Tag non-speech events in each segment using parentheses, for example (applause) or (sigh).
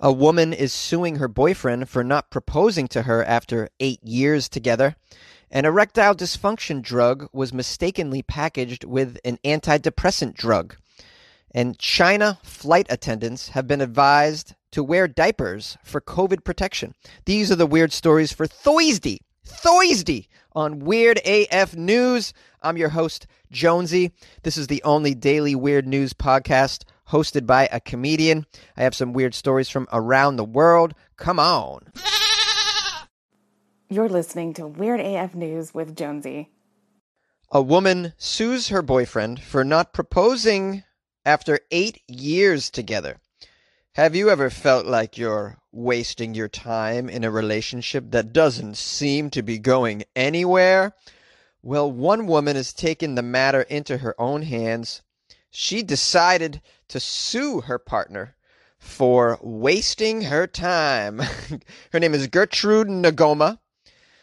A woman is suing her boyfriend for not proposing to her after eight years together. An erectile dysfunction drug was mistakenly packaged with an antidepressant drug. And China flight attendants have been advised to wear diapers for COVID protection. These are the weird stories for Thursday. Thursday on Weird AF News. I'm your host, Jonesy. This is the only daily weird news podcast hosted by a comedian. I have some weird stories from around the world. Come on. You're listening to Weird AF News with Jonesy. A woman sues her boyfriend for not proposing after eight years together. Have you ever felt like you're wasting your time in a relationship that doesn't seem to be going anywhere? Well, one woman has taken the matter into her own hands. She decided to sue her partner for wasting her time. (laughs) her name is Gertrude Nagoma.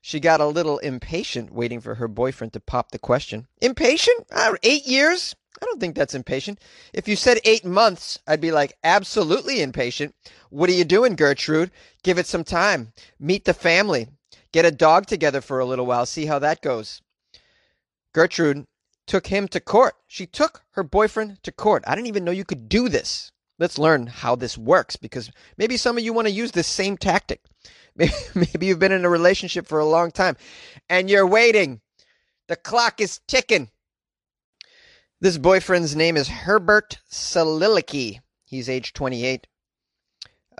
She got a little impatient waiting for her boyfriend to pop the question. Impatient? Uh, eight years? I don't think that's impatient. If you said eight months, I'd be like, absolutely impatient. What are you doing, Gertrude? Give it some time. Meet the family. Get a dog together for a little while. See how that goes. Gertrude took him to court. She took her boyfriend to court. I didn't even know you could do this. Let's learn how this works because maybe some of you want to use this same tactic. (laughs) Maybe you've been in a relationship for a long time and you're waiting. The clock is ticking. This boyfriend's name is Herbert Solilicki. He's age 28.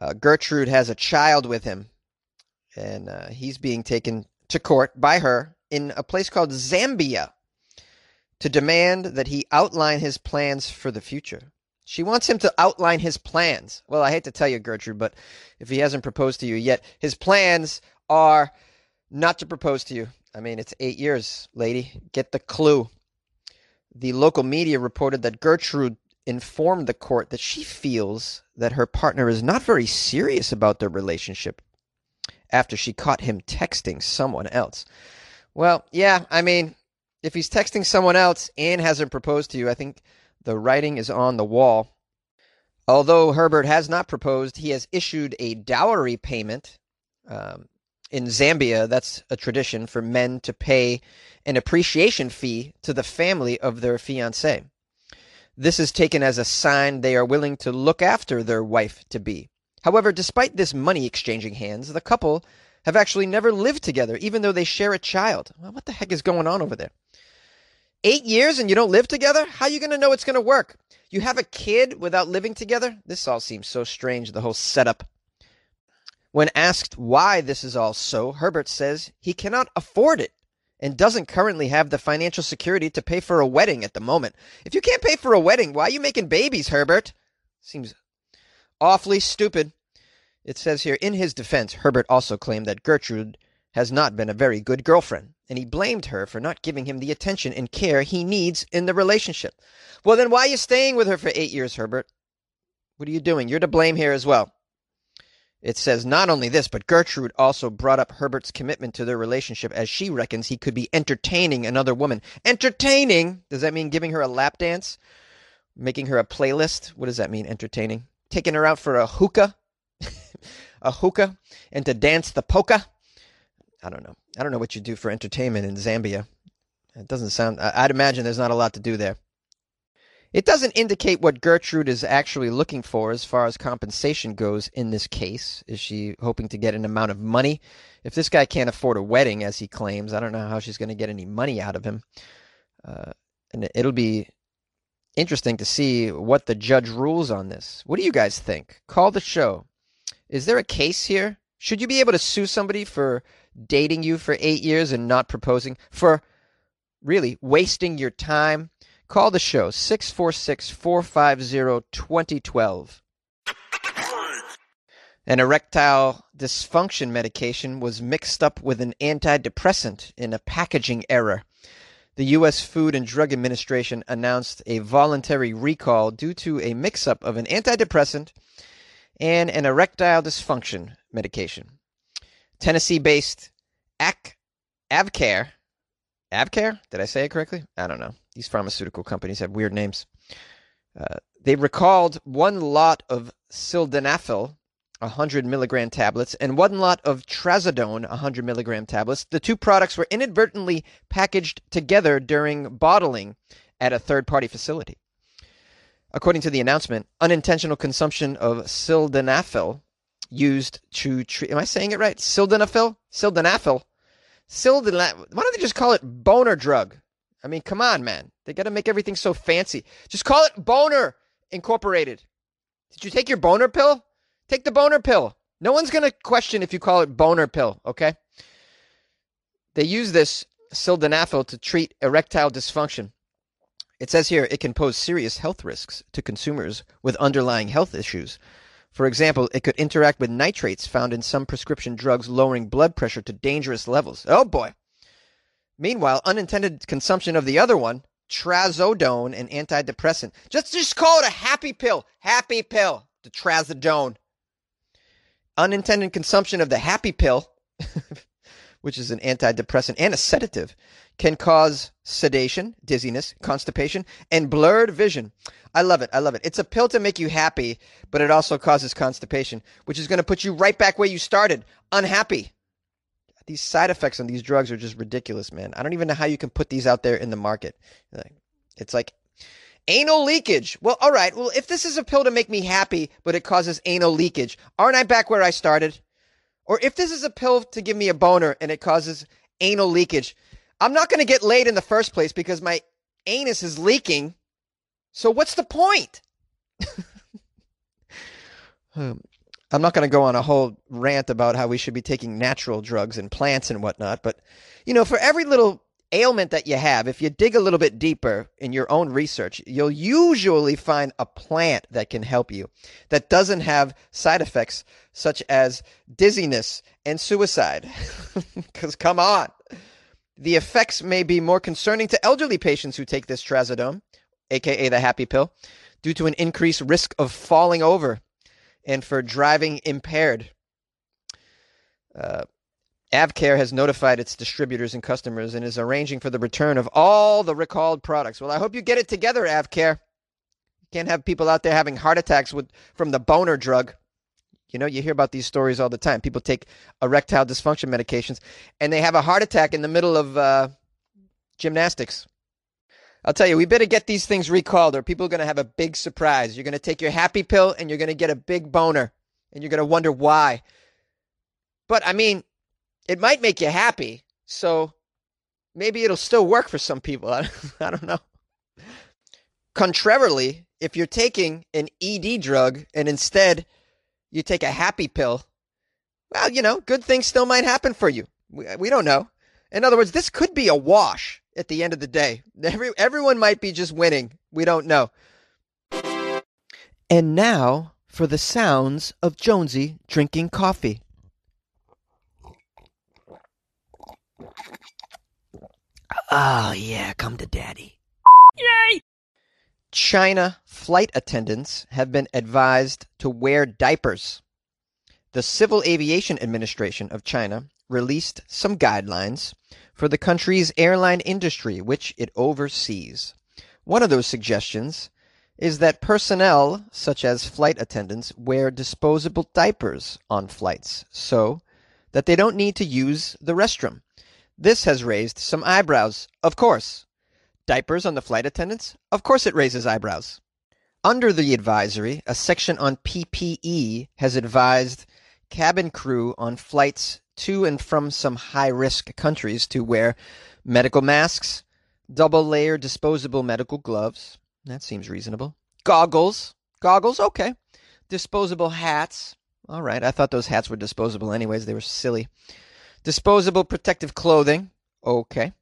Uh, Gertrude has a child with him, and uh, he's being taken to court by her in a place called Zambia to demand that he outline his plans for the future. She wants him to outline his plans. Well, I hate to tell you, Gertrude, but if he hasn't proposed to you yet, his plans are not to propose to you. I mean, it's eight years, lady. Get the clue. The local media reported that Gertrude informed the court that she feels that her partner is not very serious about their relationship after she caught him texting someone else. Well, yeah, I mean, if he's texting someone else and hasn't proposed to you, I think the writing is on the wall. Although Herbert has not proposed, he has issued a dowry payment. Um, in Zambia, that's a tradition for men to pay an appreciation fee to the family of their fiance. This is taken as a sign they are willing to look after their wife to be. However, despite this money exchanging hands, the couple have actually never lived together, even though they share a child. Well, what the heck is going on over there? Eight years and you don't live together? How are you going to know it's going to work? You have a kid without living together? This all seems so strange, the whole setup. When asked why this is all so, Herbert says he cannot afford it and doesn't currently have the financial security to pay for a wedding at the moment. If you can't pay for a wedding, why are you making babies, Herbert? Seems awfully stupid. It says here, in his defense, Herbert also claimed that Gertrude has not been a very good girlfriend, and he blamed her for not giving him the attention and care he needs in the relationship. Well, then why are you staying with her for eight years, Herbert? What are you doing? You're to blame here as well. It says not only this, but Gertrude also brought up Herbert's commitment to their relationship as she reckons he could be entertaining another woman. Entertaining? Does that mean giving her a lap dance? Making her a playlist? What does that mean, entertaining? Taking her out for a hookah? A hookah? And to dance the polka? I don't know. I don't know what you do for entertainment in Zambia. It doesn't sound. I'd imagine there's not a lot to do there. It doesn't indicate what Gertrude is actually looking for as far as compensation goes in this case. Is she hoping to get an amount of money? If this guy can't afford a wedding, as he claims, I don't know how she's going to get any money out of him. Uh, and it'll be interesting to see what the judge rules on this. What do you guys think? Call the show. Is there a case here? Should you be able to sue somebody for dating you for eight years and not proposing, for really wasting your time, call the show 646 450 2012. An erectile dysfunction medication was mixed up with an antidepressant in a packaging error. The U.S. Food and Drug Administration announced a voluntary recall due to a mix up of an antidepressant and an erectile dysfunction medication. Tennessee based Ac- AvKARE. AvKARE? Did I say it correctly? I don't know. These pharmaceutical companies have weird names. Uh, they recalled one lot of sildenafil 100 milligram tablets, and one lot of trazodone, 100 milligram tablets. The two products were inadvertently packaged together during bottling at a third party facility. According to the announcement, unintentional consumption of sildenafil used to treat. Am I saying it right? Sildenafil? Sildenafil? Sildenafil. Why don't they just call it boner drug? I mean, come on, man. They got to make everything so fancy. Just call it Boner Incorporated. Did you take your boner pill? Take the boner pill. No one's going to question if you call it boner pill, okay? They use this sildenafil to treat erectile dysfunction. It says here it can pose serious health risks to consumers with underlying health issues. For example, it could interact with nitrates found in some prescription drugs, lowering blood pressure to dangerous levels. Oh boy. Meanwhile, unintended consumption of the other one, trazodone, an antidepressant. Just just call it a happy pill. Happy pill. The trazodone. Unintended consumption of the happy pill, which is an antidepressant and a sedative, can cause sedation, dizziness, constipation, and blurred vision. I love it. I love it. It's a pill to make you happy, but it also causes constipation, which is going to put you right back where you started, unhappy. These side effects on these drugs are just ridiculous, man. I don't even know how you can put these out there in the market. It's like anal leakage. Well, all right. Well, if this is a pill to make me happy, but it causes anal leakage, aren't I back where I started? Or if this is a pill to give me a boner and it causes anal leakage, I'm not going to get laid in the first place because my anus is leaking. So what's the point? um, (laughs) I'm not going to go on a whole rant about how we should be taking natural drugs and plants and whatnot, but you know, for every little ailment that you have, if you dig a little bit deeper in your own research, you'll usually find a plant that can help you that doesn't have side effects such as dizziness and suicide. (laughs) Because come on. The effects may be more concerning to elderly patients who take this trazodone, aka the happy pill, due to an increased risk of falling over and for driving impaired. Uh, AvKARE has notified its distributors and customers and is arranging for the return of all the recalled products. Well, I hope you get it together, AvKARE. You can't have people out there having heart attacks with from the boner drug. You know, you hear about these stories all the time. People take erectile dysfunction medications and they have a heart attack in the middle of uh, gymnastics. I'll tell you, we better get these things recalled or people are going to have a big surprise. You're going to take your happy pill and you're going to get a big boner and you're going to wonder why. But I mean, it might make you happy. So maybe it'll still work for some people. (laughs) I, I don't know. Contrarily, if you're taking an ED drug and instead you take a happy pill, well, you know, good things still might happen for you. We, we don't know. In other words, this could be a wash at the end of the day. Every, everyone might be just winning. We don't know. And now for the sounds of Jonesy drinking coffee. Oh, yeah, come to daddy. Yay! China flight attendants have been advised to wear diapers. The Civil Aviation Administration of China released some guidelines for the country's airline industry, which it oversees. One of those suggestions is that personnel, such as flight attendants, wear disposable diapers on flights so that they don't need to use the restroom. This has raised some eyebrows, of course. Diapers on the flight attendants? Of course it raises eyebrows. Under the advisory, a section on PPE has advised cabin crew on flights to and from some high risk countries to wear medical masks, double layer disposable medical gloves. That seems reasonable. Goggles. Goggles, okay. Disposable hats. All right, I thought those hats were disposable anyways. They were silly. Disposable protective clothing. Okay.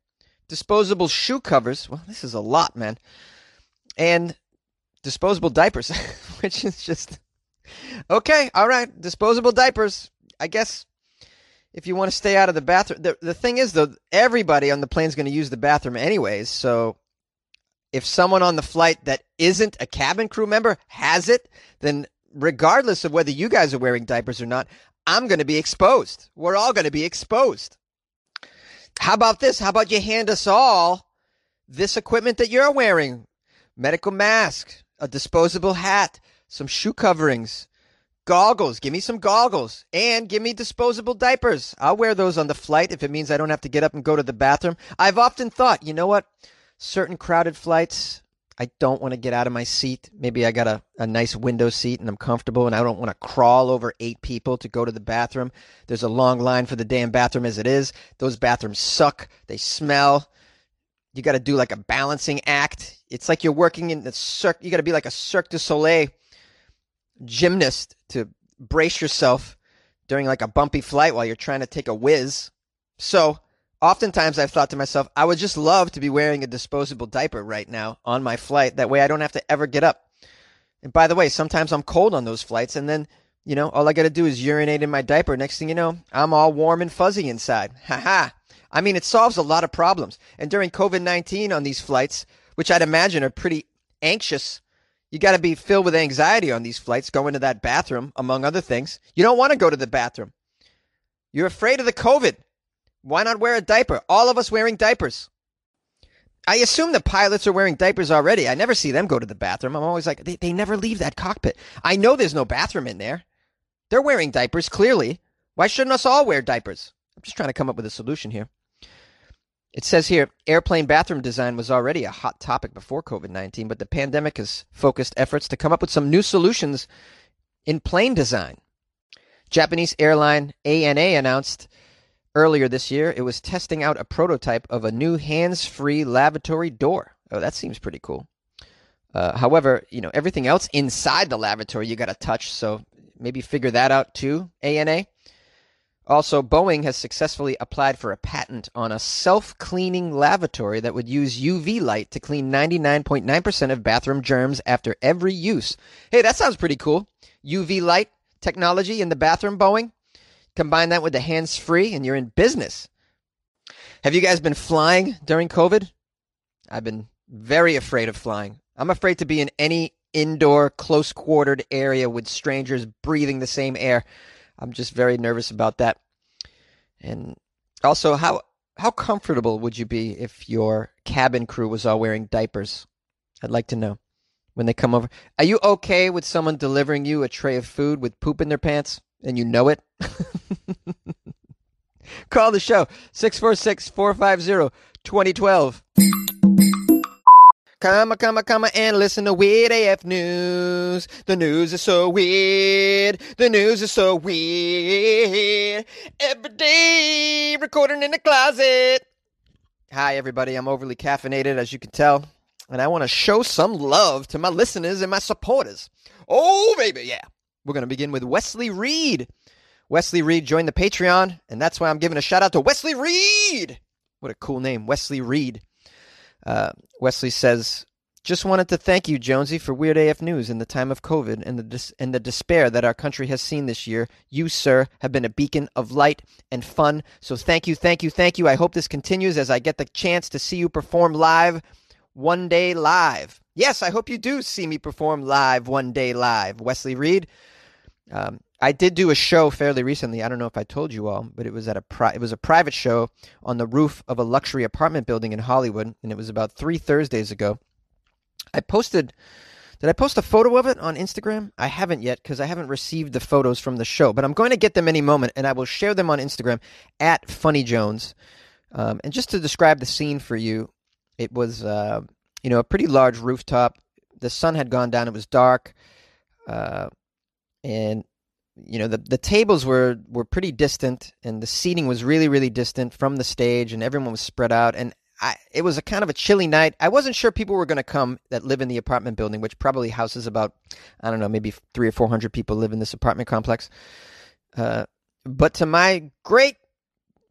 Disposable shoe covers. Well, this is a lot, man. And disposable diapers, (laughs) which is just okay. All right. Disposable diapers. I guess if you want to stay out of the bathroom. The, the thing is, though, everybody on the plane is going to use the bathroom anyways. So if someone on the flight that isn't a cabin crew member has it, then regardless of whether you guys are wearing diapers or not, I'm going to be exposed. We're all going to be exposed. How about this? How about you hand us all this equipment that you're wearing? Medical mask, a disposable hat, some shoe coverings, goggles. Give me some goggles and give me disposable diapers. I'll wear those on the flight if it means I don't have to get up and go to the bathroom. I've often thought, you know what? Certain crowded flights, I don't want to get out of my seat. Maybe I got a, a nice window seat and I'm comfortable and I don't want to crawl over eight people to go to the bathroom. There's a long line for the damn bathroom as it is. Those bathrooms suck. They smell. You got to do like a balancing act. It's like you're working in the cirque. You got to be like a Cirque du Soleil gymnast to brace yourself during like a bumpy flight while you're trying to take a whiz. So, oftentimes I've thought to myself, I would just love to be wearing a disposable diaper right now on my flight. That way I don't have to ever get up. And by the way, sometimes I'm cold on those flights and then, you know, all I got to do is urinate in my diaper. Next thing you know, I'm all warm and fuzzy inside. Ha ha. I mean, it solves a lot of problems. And during COVID 19 on these flights, which I'd imagine are pretty anxious, you got to be filled with anxiety on these flights, going to that bathroom, among other things. You don't want to go to the bathroom. You're afraid of the COVID. Why not wear a diaper? All of us wearing diapers. I assume the pilots are wearing diapers already. I never see them go to the bathroom. I'm always like, they, they never leave that cockpit. I know there's no bathroom in there. They're wearing diapers, clearly. Why shouldn't us all wear diapers? I'm just trying to come up with a solution here. It says here airplane bathroom design was already a hot topic before COVID 19, but the pandemic has focused efforts to come up with some new solutions in plane design. Japanese airline ANA announced earlier this year it was testing out a prototype of a new hands free lavatory door. Oh, that seems pretty cool. Uh, however, you know, everything else inside the lavatory you got to touch, so maybe figure that out too, ANA. Also, Boeing has successfully applied for a patent on a self cleaning lavatory that would use UV light to clean 99.9% of bathroom germs after every use. Hey, that sounds pretty cool. UV light technology in the bathroom, Boeing. Combine that with the hands free, and you're in business. Have you guys been flying during COVID? I've been very afraid of flying. I'm afraid to be in any indoor, close quartered area with strangers breathing the same air. I'm just very nervous about that. And also, how how comfortable would you be if your cabin crew was all wearing diapers? I'd like to know when they come over. Are you okay with someone delivering you a tray of food with poop in their pants and you know it? (laughs) Call the show 646 450 2012. Come, come, come, and listen to Weird AF News. The news is so weird. The news is so weird. Every day, recording in the closet. Hi, everybody. I'm overly caffeinated, as you can tell. And I want to show some love to my listeners and my supporters. Oh, baby, yeah. We're going to begin with Wesley Reed. Wesley Reed joined the Patreon, and that's why I'm giving a shout out to Wesley Reed. What a cool name, Wesley Reed. Uh, Wesley says, just wanted to thank you, Jonesy, for Weird AF News in the time of COVID and the dis- and the despair that our country has seen this year. You, sir, have been a beacon of light and fun. So thank you, thank you, thank you. I hope this continues as I get the chance to see you perform live one day live. Yes, I hope you do see me perform live one day live. Wesley Reed. Um, I did do a show fairly recently. I don't know if I told you all, but it was at a pri- it was a private show on the roof of a luxury apartment building in Hollywood, and it was about three Thursdays ago. I posted. Did I post a photo of it on Instagram? I haven't yet because I haven't received the photos from the show, but I'm going to get them any moment, and I will share them on Instagram at Funny Jones. Um, and just to describe the scene for you, it was uh, you know a pretty large rooftop. The sun had gone down; it was dark, uh, and you know the the tables were were pretty distant and the seating was really really distant from the stage and everyone was spread out and I it was a kind of a chilly night. I wasn't sure people were going to come that live in the apartment building, which probably houses about I don't know maybe three or four hundred people live in this apartment complex. Uh, but to my great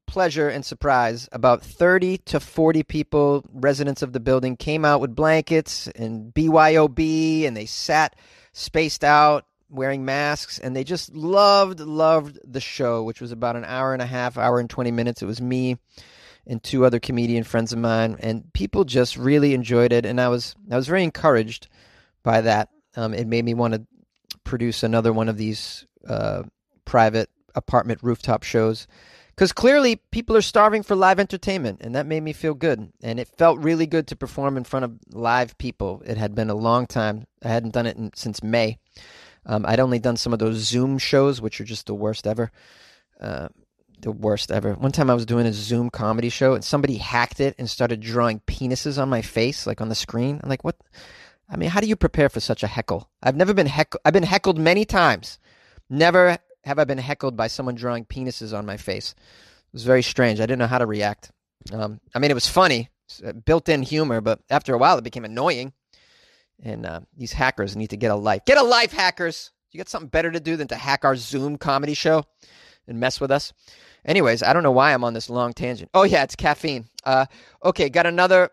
pleasure and surprise, about 30 to 40 people, residents of the building, came out with blankets and BYOB, and they sat spaced out wearing masks and they just loved loved the show which was about an hour and a half hour and 20 minutes. It was me and two other comedian friends of mine and people just really enjoyed it and i was i was very encouraged by that. Um, it made me want to produce another one of these uh, private apartment rooftop shows because clearly people are starving for live entertainment and that made me feel good and it felt really good to perform in front of live people. It had been a long time. I hadn't done it in, since may Um, I'd only done some of those Zoom shows, which are just the worst ever. Uh, the worst ever. One time I was doing a Zoom comedy show and somebody hacked it and started drawing penises on my face, like on the screen. I'm like, what? I mean, how do you prepare for such a heckle? I've never been heckled. I've been heckled many times. Never have I been heckled by someone drawing penises on my face. It was very strange. I didn't know how to react. Um, I mean, it was funny, built-in humor, but after a while, it became annoying. And uh, these hackers need to get a life. Get a life, hackers! You got something better to do than to hack our Zoom comedy show and mess with us. Anyways, I don't know why I'm on this long tangent. Oh yeah, it's caffeine. Uh, okay, got another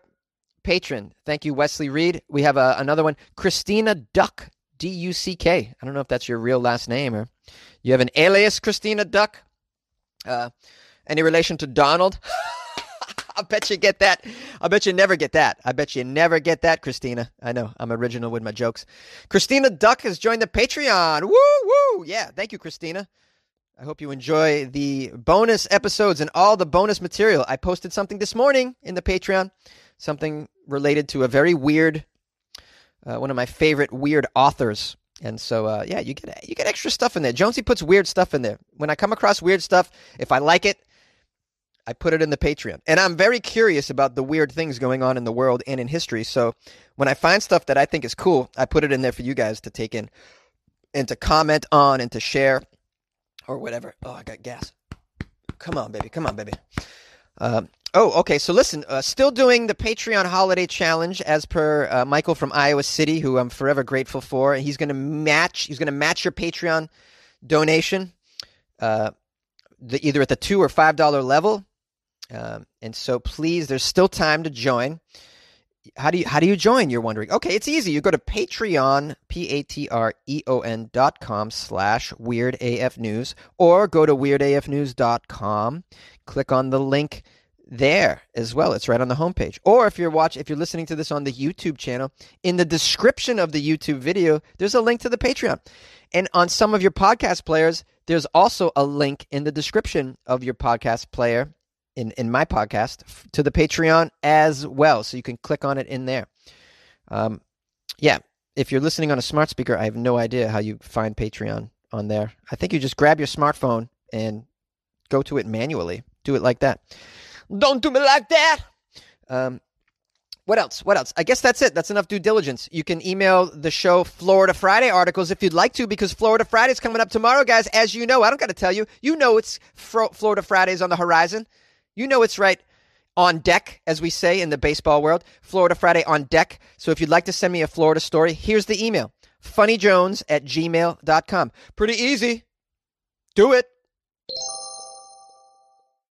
patron. Thank you, Wesley Reed. We have uh, another one, Christina Duck, D U C K. I don't know if that's your real last name or you have an alias, Christina Duck. Uh, any relation to Donald? (laughs) I bet you get that. I bet you never get that. I bet you never get that, Christina. I know I'm original with my jokes. Christina Duck has joined the Patreon. Woo woo! Yeah, thank you, Christina. I hope you enjoy the bonus episodes and all the bonus material. I posted something this morning in the Patreon, something related to a very weird, uh, one of my favorite weird authors. And so, uh, yeah, you get you get extra stuff in there. Jonesy puts weird stuff in there. When I come across weird stuff, if I like it, I put it in the Patreon. And I'm very curious about the weird things going on in the world and in history. So when I find stuff that I think is cool, I put it in there for you guys to take in and to comment on and to share or whatever. Oh, I got gas. Come on, baby. Come on, baby. Uh, oh, okay. So listen, uh, still doing the Patreon holiday challenge as per uh, Michael from Iowa City, who I'm forever grateful for. He's going to match. He's going to match your Patreon donation, uh, the, either at the two or five dollar level. Um, and so please, there's still time to join. How do you how do you join? You're wondering. Okay, it's easy. You go to Patreon, P A T R E O N dot com slash weird AF news, or go to weirdafnews.com, click on the link there as well. It's right on the homepage. Or if you're watching if you're listening to this on the YouTube channel, in the description of the YouTube video, there's a link to the Patreon. And on some of your podcast players, there's also a link in the description of your podcast player in, in my podcast to the Patreon as well. So you can click on it in there. Um, yeah, if you're listening on a smart speaker, I have no idea how you find Patreon on there. I think you just grab your smartphone and go to it manually. Do it like that. Don't do me like that. Um, what else? What else? I guess that's it. That's enough due diligence. You can email the show Florida Friday articles if you'd like to, because Florida Friday's coming up tomorrow, guys. As you know, I don't got to tell you. You know it's Florida Fridays on the horizon. You know it's right on deck, as we say in the baseball world. Florida Friday on deck. So if you'd like to send me a Florida story, here's the email funnyjones at gmail.com. Pretty easy. Do it.